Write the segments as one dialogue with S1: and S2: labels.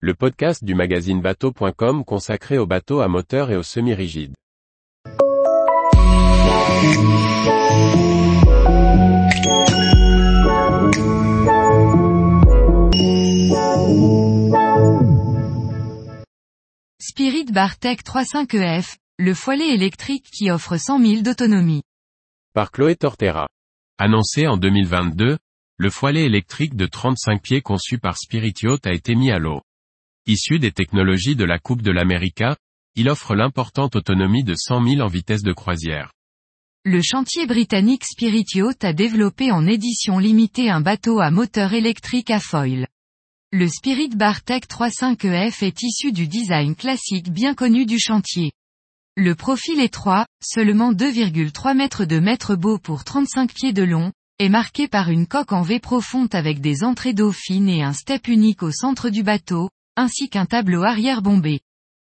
S1: le podcast du magazine bateau.com consacré aux bateaux à moteur et aux semi-rigides.
S2: Spirit Bartec 35EF, le foilet électrique qui offre 100 000 d'autonomie.
S1: Par Chloé Tortera. Annoncé en 2022, le foilet électrique de 35 pieds conçu par Spirit Yacht a été mis à l'eau. Issu des technologies de la Coupe de l'América, il offre l'importante autonomie de 100 000 en vitesse de croisière.
S2: Le chantier britannique Spirit Yacht a développé en édition limitée un bateau à moteur électrique à foil. Le Spirit Bartec 35EF est issu du design classique bien connu du chantier. Le profil étroit, seulement 2,3 mètres de mètre beau pour 35 pieds de long, est marqué par une coque en V profonde avec des entrées d'eau fines et un step unique au centre du bateau, ainsi qu'un tableau arrière bombé.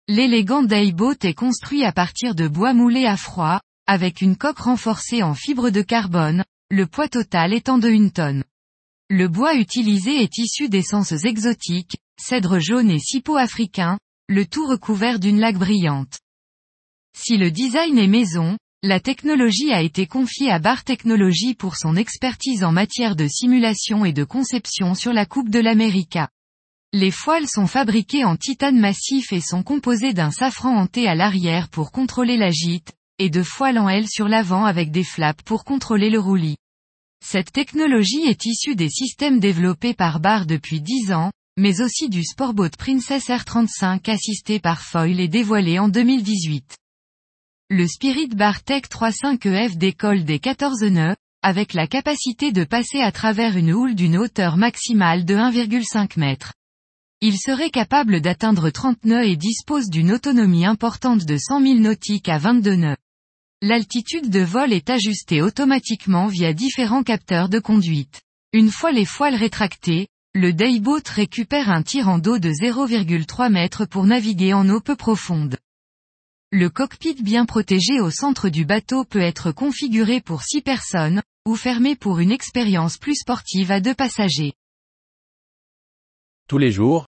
S2: L'élégant dayboat est construit à partir de bois moulé à froid, avec une coque renforcée en fibre de carbone, le poids total étant de 1 tonne. Le bois utilisé est issu d'essences exotiques, cèdre jaune et cipo africain, le tout recouvert d'une laque brillante. Si le design est maison, la technologie a été confiée à Bar Technology pour son expertise en matière de simulation et de conception sur la Coupe de l'América. Les foiles sont fabriquées en titane massif et sont composées d'un safran hanté à l'arrière pour contrôler la gîte, et de foiles en L sur l'avant avec des flaps pour contrôler le roulis. Cette technologie est issue des systèmes développés par Bar depuis 10 ans, mais aussi du Sportboat Princess R35 assisté par Foil et dévoilé en 2018. Le Spirit Bartec 35EF décolle des 14 nœuds, avec la capacité de passer à travers une houle d'une hauteur maximale de 1,5 m. Il serait capable d'atteindre 30 nœuds et dispose d'une autonomie importante de 100 000 nautiques à 22 nœuds. L'altitude de vol est ajustée automatiquement via différents capteurs de conduite. Une fois les foiles rétractées, le dayboat récupère un tirant d'eau de 0,3 m pour naviguer en eau peu profonde. Le cockpit bien protégé au centre du bateau peut être configuré pour 6 personnes, ou fermé pour une expérience plus sportive à deux passagers.
S1: Tous les jours,